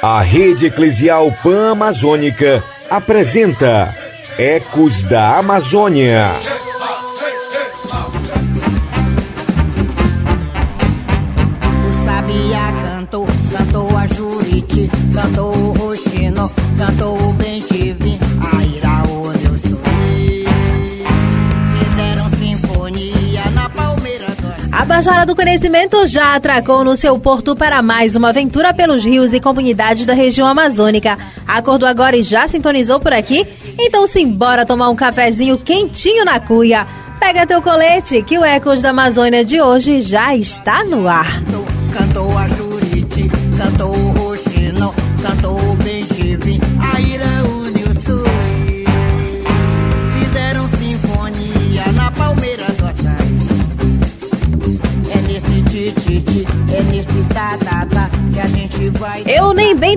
A Rede Eclesial Pan-Amazônica apresenta Ecos da Amazônia. Do A Bajara do Conhecimento já atracou no seu porto para mais uma aventura pelos rios e comunidades da região amazônica. Acordou agora e já sintonizou por aqui? Então simbora tomar um cafezinho quentinho na cuia. Pega teu colete que o Ecos da Amazônia de hoje já está no ar. cantou a Juriti, cantou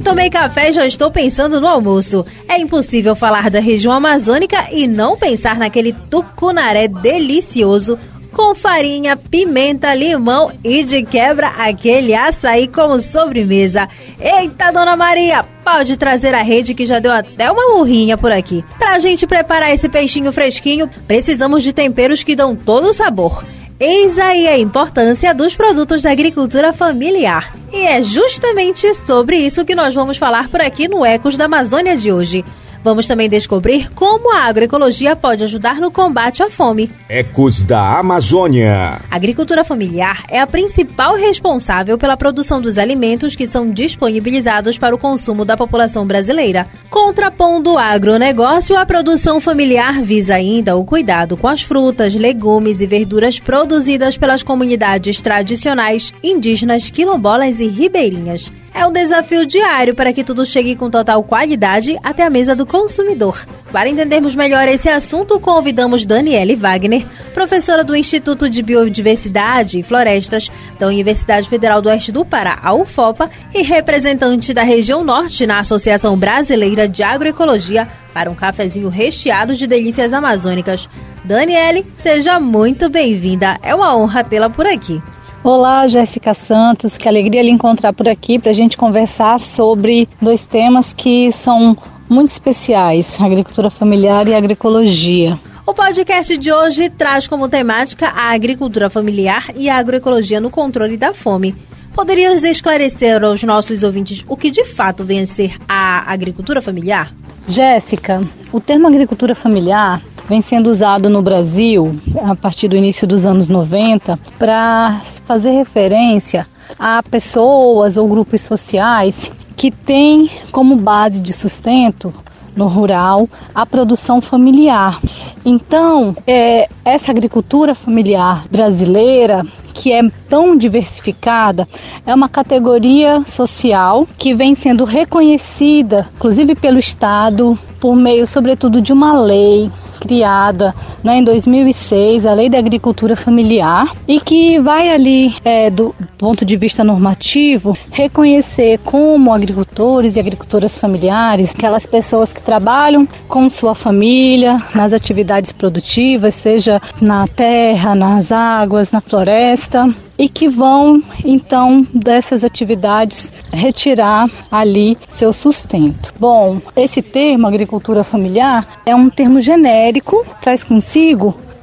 tomei café e já estou pensando no almoço. É impossível falar da região amazônica e não pensar naquele tucunaré delicioso com farinha, pimenta, limão e de quebra aquele açaí como sobremesa. Eita, dona Maria, pode trazer a rede que já deu até uma murrinha por aqui. Pra gente preparar esse peixinho fresquinho, precisamos de temperos que dão todo o sabor. Eis aí a importância dos produtos da agricultura familiar. E é justamente sobre isso que nós vamos falar por aqui no Ecos da Amazônia de hoje. Vamos também descobrir como a agroecologia pode ajudar no combate à fome. Ecos da Amazônia. A agricultura familiar é a principal responsável pela produção dos alimentos que são disponibilizados para o consumo da população brasileira. Contrapondo o agronegócio, a produção familiar visa ainda o cuidado com as frutas, legumes e verduras produzidas pelas comunidades tradicionais, indígenas, quilombolas e ribeirinhas. É um desafio diário para que tudo chegue com total qualidade até a mesa do consumidor. Para entendermos melhor esse assunto, convidamos Daniele Wagner, professora do Instituto de Biodiversidade e Florestas da Universidade Federal do Oeste do Pará, a UFOPA, e representante da região norte na Associação Brasileira de Agroecologia, para um cafezinho recheado de delícias amazônicas. Daniele, seja muito bem-vinda. É uma honra tê-la por aqui. Olá, Jéssica Santos, que alegria lhe encontrar por aqui para a gente conversar sobre dois temas que são muito especiais: agricultura familiar e agroecologia. O podcast de hoje traz como temática a agricultura familiar e a agroecologia no controle da fome. Poderias esclarecer aos nossos ouvintes o que de fato vem a ser a agricultura familiar? Jéssica, o termo agricultura familiar vem sendo usado no Brasil a partir do início dos anos 90 para fazer referência a pessoas ou grupos sociais que têm como base de sustento no rural a produção familiar. Então, é, essa agricultura familiar brasileira que é tão diversificada, é uma categoria social que vem sendo reconhecida, inclusive pelo Estado, por meio, sobretudo, de uma lei criada né, em 2006, a Lei da Agricultura Familiar, e que vai ali, é, do ponto de vista normativo, reconhecer como agricultores e agricultoras familiares, aquelas pessoas que trabalham com sua família nas atividades produtivas, seja na terra, nas águas, na floresta, e que vão então dessas atividades retirar ali seu sustento. Bom, esse termo agricultura familiar é um termo genérico, traz consigo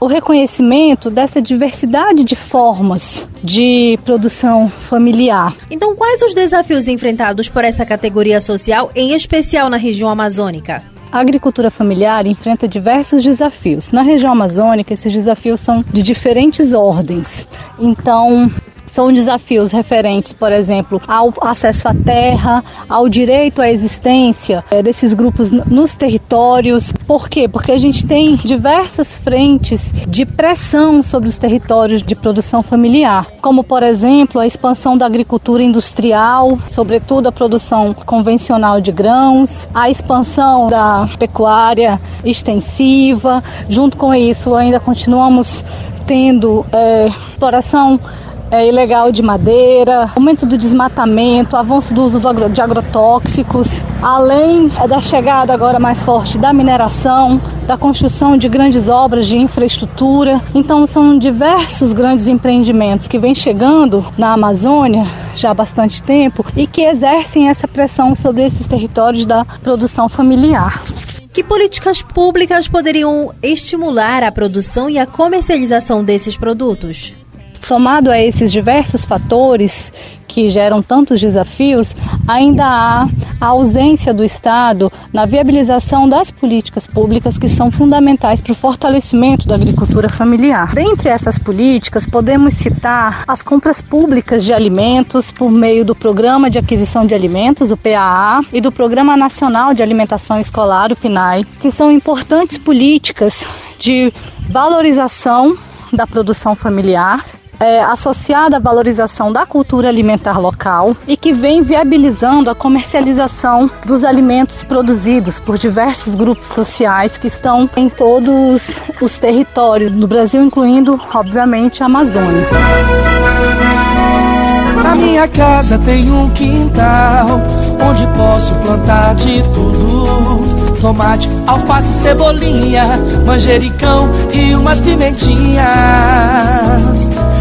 o reconhecimento dessa diversidade de formas de produção familiar. Então, quais os desafios enfrentados por essa categoria social, em especial na região amazônica? A agricultura familiar enfrenta diversos desafios. Na região amazônica, esses desafios são de diferentes ordens. Então, são desafios referentes, por exemplo, ao acesso à terra, ao direito à existência é, desses grupos nos territórios. Por quê? Porque a gente tem diversas frentes de pressão sobre os territórios de produção familiar, como, por exemplo, a expansão da agricultura industrial, sobretudo a produção convencional de grãos, a expansão da pecuária extensiva. Junto com isso, ainda continuamos tendo é, exploração é, ilegal de madeira, aumento do desmatamento, avanço do uso de agrotóxicos, além é, da chegada agora mais forte da mineração, da construção de grandes obras de infraestrutura. Então são diversos grandes empreendimentos que vêm chegando na Amazônia já há bastante tempo e que exercem essa pressão sobre esses territórios da produção familiar. Que políticas públicas poderiam estimular a produção e a comercialização desses produtos? Somado a esses diversos fatores que geram tantos desafios, ainda há a ausência do Estado na viabilização das políticas públicas que são fundamentais para o fortalecimento da agricultura familiar. Dentre essas políticas, podemos citar as compras públicas de alimentos por meio do Programa de Aquisição de Alimentos, o PAA, e do Programa Nacional de Alimentação Escolar, o PNAE, que são importantes políticas de valorização da produção familiar, é, associada à valorização da cultura alimentar local e que vem viabilizando a comercialização dos alimentos produzidos por diversos grupos sociais que estão em todos os territórios do Brasil, incluindo, obviamente, a Amazônia. Na minha casa tem um quintal onde posso plantar de tudo: tomate, alface, cebolinha, manjericão e umas pimentinhas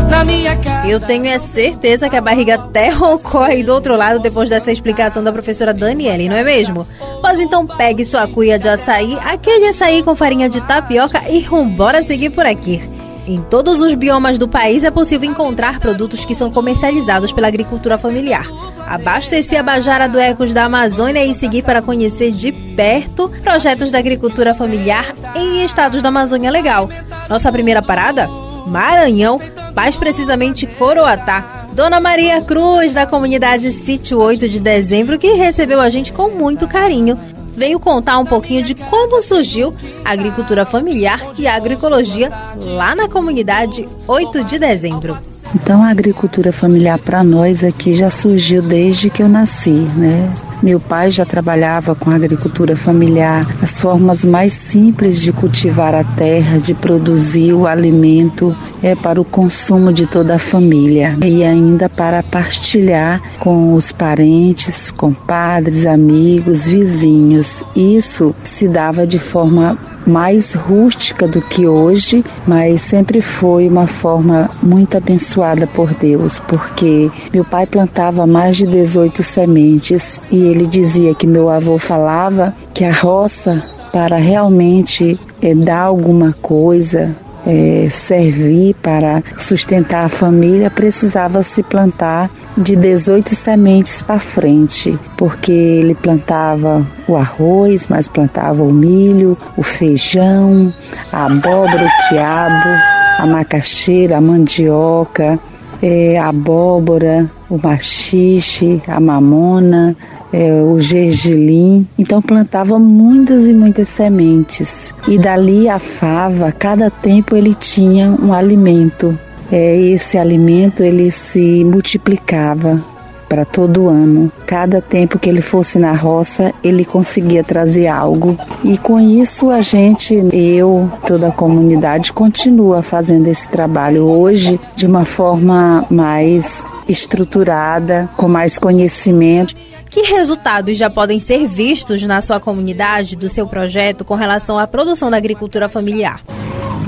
na minha casa. Eu tenho é certeza que a barriga até roncou aí do outro lado depois dessa explicação da professora Daniele, não é mesmo? Pois então pegue sua cuia de açaí, aquele açaí com farinha de tapioca e vambora seguir por aqui. Em todos os biomas do país é possível encontrar produtos que são comercializados pela agricultura familiar. Abastecer a Bajara do Ecos da Amazônia e seguir para conhecer de perto projetos da agricultura familiar em estados da Amazônia Legal. Nossa primeira parada? Maranhão, mais precisamente Coroatá. Dona Maria Cruz, da comunidade Sítio 8 de Dezembro, que recebeu a gente com muito carinho, veio contar um pouquinho de como surgiu a agricultura familiar e a agroecologia lá na comunidade 8 de Dezembro. Então a agricultura familiar para nós aqui já surgiu desde que eu nasci, né? Meu pai já trabalhava com agricultura familiar, as formas mais simples de cultivar a terra, de produzir o alimento é para o consumo de toda a família e ainda para partilhar com os parentes, compadres, amigos, vizinhos. Isso se dava de forma mais rústica do que hoje, mas sempre foi uma forma muito abençoada por Deus, porque meu pai plantava mais de 18 sementes e ele dizia que meu avô falava que a roça para realmente é, dar alguma coisa, é, servir para sustentar a família, precisava se plantar de 18 sementes para frente, porque ele plantava o arroz, mas plantava o milho, o feijão, a abóbora, o quiabo, a macaxeira, a mandioca, é, a abóbora, o machixe, a mamona, é, o gergelim. Então plantava muitas e muitas sementes. E dali a fava, cada tempo ele tinha um alimento é, esse alimento ele se multiplicava para todo ano. Cada tempo que ele fosse na roça, ele conseguia trazer algo. E com isso a gente, eu, toda a comunidade continua fazendo esse trabalho hoje de uma forma mais estruturada, com mais conhecimento. Que resultados já podem ser vistos na sua comunidade, do seu projeto, com relação à produção da agricultura familiar?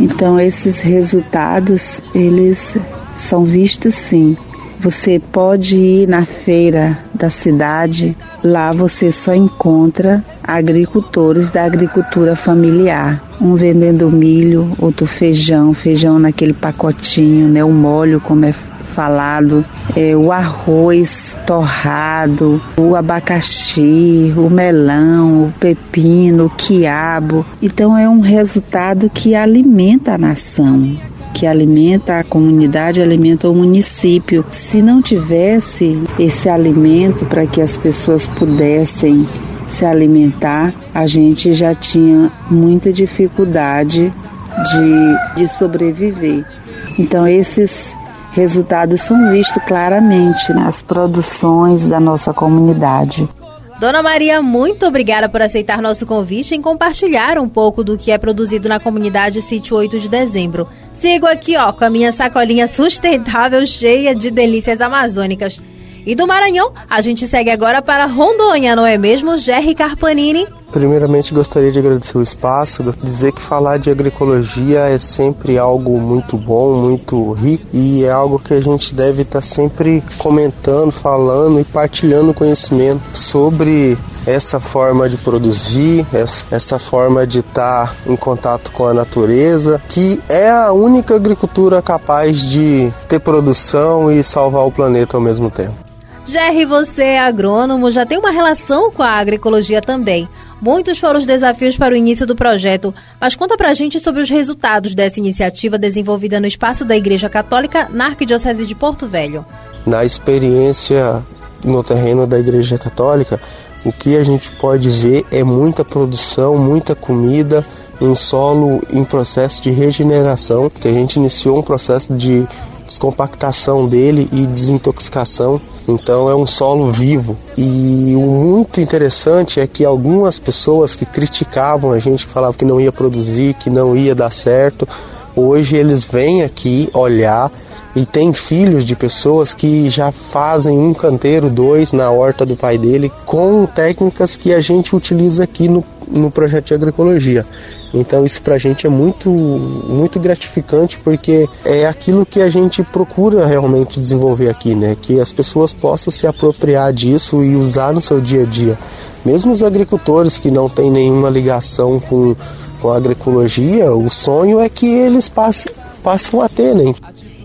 Então esses resultados eles são vistos sim. Você pode ir na feira da cidade, lá você só encontra agricultores da agricultura familiar. Um vendendo milho, outro feijão, feijão naquele pacotinho, né, o molho como é falado, é, o arroz torrado, o abacaxi, o melão, o pepino, o quiabo. Então é um resultado que alimenta a nação que alimenta a comunidade, alimenta o município. Se não tivesse esse alimento para que as pessoas pudessem se alimentar, a gente já tinha muita dificuldade de, de sobreviver. Então, esses resultados são vistos claramente nas produções da nossa comunidade. Dona Maria, muito obrigada por aceitar nosso convite e compartilhar um pouco do que é produzido na comunidade Sítio 8 de Dezembro. Sigo aqui, ó, com a minha sacolinha sustentável cheia de delícias amazônicas. E do Maranhão, a gente segue agora para Rondônia, não é mesmo, Jerry Carpanini? Primeiramente, gostaria de agradecer o espaço, dizer que falar de agroecologia é sempre algo muito bom, muito rico e é algo que a gente deve estar sempre comentando, falando e partilhando conhecimento sobre essa forma de produzir, essa forma de estar em contato com a natureza, que é a única agricultura capaz de ter produção e salvar o planeta ao mesmo tempo. Jerry, você é agrônomo, já tem uma relação com a agroecologia também. Muitos foram os desafios para o início do projeto, mas conta pra gente sobre os resultados dessa iniciativa desenvolvida no espaço da Igreja Católica na Arquidiocese de Porto Velho. Na experiência no terreno da Igreja Católica, o que a gente pode ver é muita produção, muita comida, um solo em processo de regeneração, que a gente iniciou um processo de descompactação dele e desintoxicação. Então é um solo vivo. E o muito interessante é que algumas pessoas que criticavam a gente, falavam que não ia produzir, que não ia dar certo, hoje eles vêm aqui olhar e tem filhos de pessoas que já fazem um canteiro, dois na horta do pai dele, com técnicas que a gente utiliza aqui no, no projeto de agroecologia. Então isso para a gente é muito, muito gratificante porque é aquilo que a gente procura realmente desenvolver aqui, né? Que as pessoas possam se apropriar disso e usar no seu dia a dia. Mesmo os agricultores que não têm nenhuma ligação com, com a agroecologia, o sonho é que eles passem, passem a ter, né?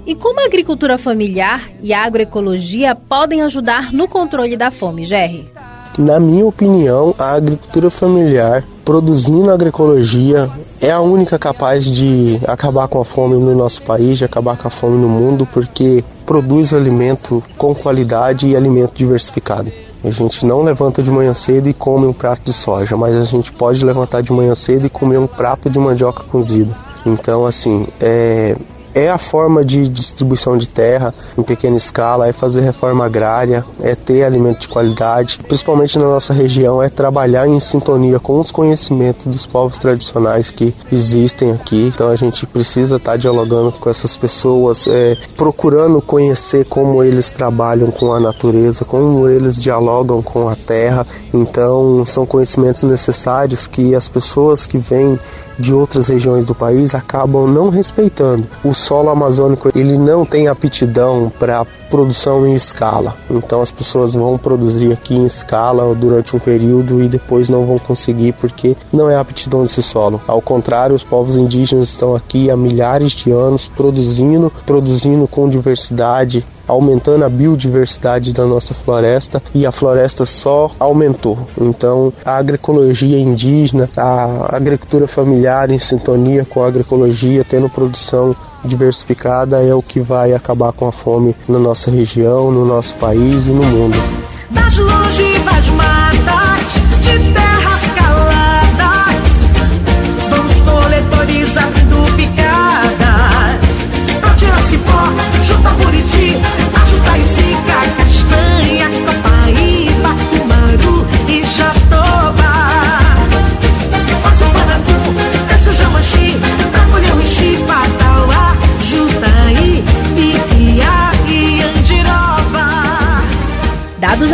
E como a agricultura familiar e a agroecologia podem ajudar no controle da fome, Jerry? Na minha opinião, a agricultura familiar, produzindo agroecologia, é a única capaz de acabar com a fome no nosso país, de acabar com a fome no mundo, porque produz alimento com qualidade e alimento diversificado. A gente não levanta de manhã cedo e come um prato de soja, mas a gente pode levantar de manhã cedo e comer um prato de mandioca cozida. Então, assim, é, é a forma de distribuição de terra em pequena escala, é fazer reforma agrária, é ter alimento de qualidade, principalmente na nossa região, é trabalhar em sintonia com os conhecimentos dos povos tradicionais que existem aqui. Então a gente precisa estar dialogando com essas pessoas, é, procurando conhecer como eles trabalham com a natureza, como eles dialogam com a terra. Então são conhecimentos necessários que as pessoas que vêm de outras regiões do país acabam não respeitando. O solo amazônico ele não tem aptidão para produção em escala. Então as pessoas vão produzir aqui em escala durante um período e depois não vão conseguir porque não é aptidão desse solo. Ao contrário, os povos indígenas estão aqui há milhares de anos produzindo, produzindo com diversidade, aumentando a biodiversidade da nossa floresta e a floresta só aumentou. Então, a agroecologia indígena, a agricultura familiar em sintonia com a agroecologia, tendo produção diversificada é o que vai acabar com a fome na nossa região, no nosso país e no mundo.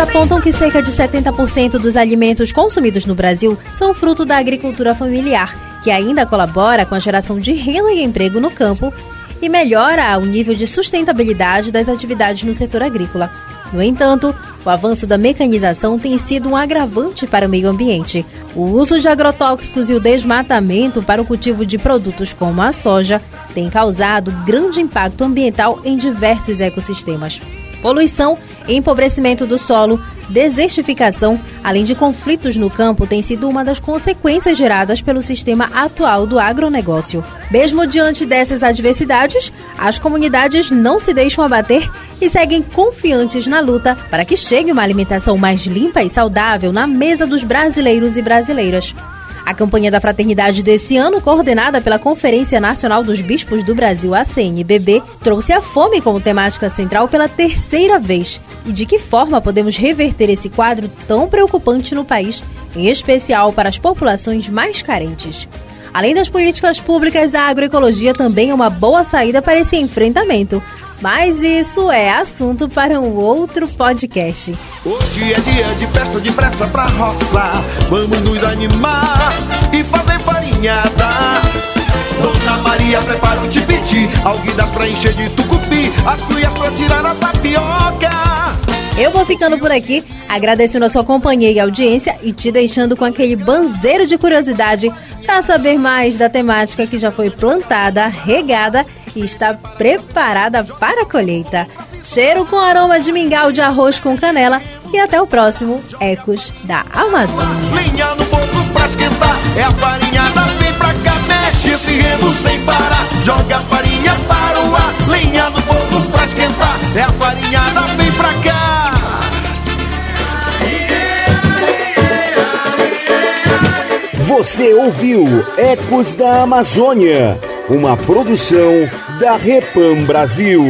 Apontam que cerca de 70% dos alimentos consumidos no Brasil são fruto da agricultura familiar, que ainda colabora com a geração de renda e emprego no campo e melhora o nível de sustentabilidade das atividades no setor agrícola. No entanto, o avanço da mecanização tem sido um agravante para o meio ambiente. O uso de agrotóxicos e o desmatamento para o cultivo de produtos como a soja tem causado grande impacto ambiental em diversos ecossistemas. Poluição, empobrecimento do solo, desertificação, além de conflitos no campo, tem sido uma das consequências geradas pelo sistema atual do agronegócio. Mesmo diante dessas adversidades, as comunidades não se deixam abater e seguem confiantes na luta para que chegue uma alimentação mais limpa e saudável na mesa dos brasileiros e brasileiras. A campanha da fraternidade desse ano, coordenada pela Conferência Nacional dos Bispos do Brasil, a CNBB, trouxe a fome como temática central pela terceira vez. E de que forma podemos reverter esse quadro tão preocupante no país, em especial para as populações mais carentes? Além das políticas públicas, a agroecologia também é uma boa saída para esse enfrentamento. Mas isso é assunto para um outro podcast. Hoje é dia de festa de pressa pra roça. Vamos nos animar e fazer farinhada. Dona Maria prepara o tipiti, alguidas pra encher de tucupi, as cuias pra tirar a tapioca. Eu vou ficando por aqui, agradecendo a sua companhia e audiência e te deixando com aquele banzeiro de curiosidade para saber mais da temática que já foi plantada, regada e está preparada para a colheita. Cheiro com aroma de mingau de arroz com canela e até o próximo Ecos da Amazônia. Linha no fogo pra esquentar, é a farinhada, vem pra cá, mexe esse remo sem parar. Joga a farinha para o ar, linha no fogo pra esquentar, é a farinhada, vem pra cá. Você ouviu Ecos da Amazônia, uma produção da Repam Brasil.